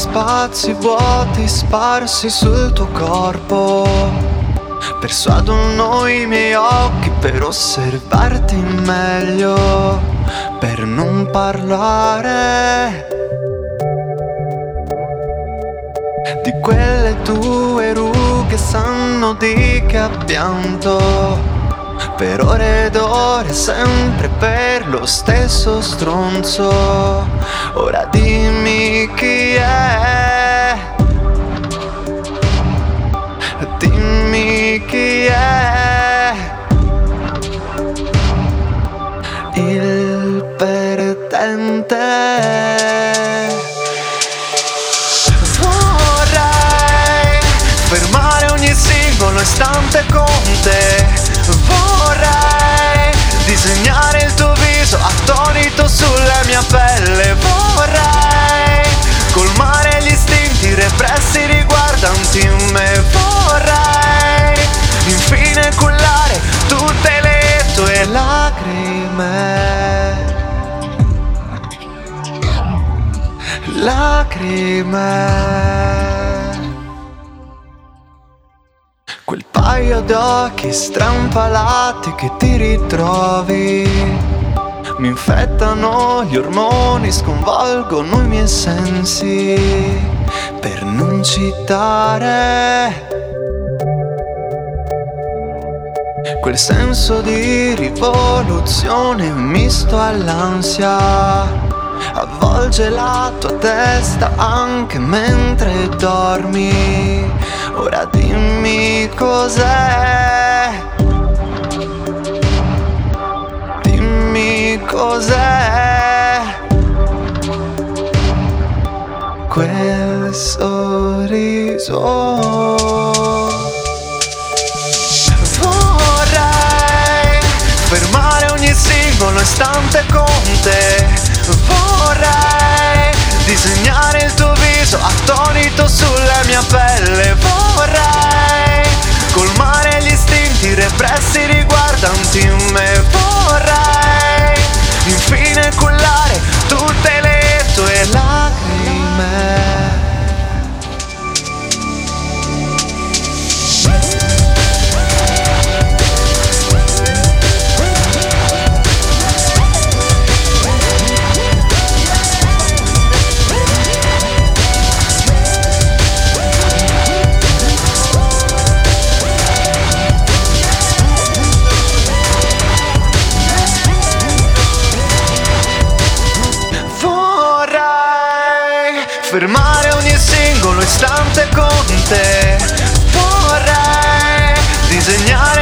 spazi vuoti sparsi sul tuo corpo. Persuadono i miei occhi per osservarti meglio, per non parlare di quelle tue rughe sanno di che pianto per ore ed ore, sempre per lo stesso stronzo. Ora dimmi chi perdente. Vorrei fermare ogni singolo istante con te Vorrei disegnare il tuo viso attonito sulla mia pelle Lacrime. Quel paio d'occhi strampalati che ti ritrovi. Mi infettano gli ormoni, sconvolgono i miei sensi. Per non citare Quel senso di rivoluzione misto all'ansia avvolge la tua testa anche mentre dormi. Ora dimmi cos'è. Dimmi cos'è. Quel sorriso. Vorrei fermare ogni singolo istante con te pra ser fermare ogni singolo istante con te. Vorrei disegnare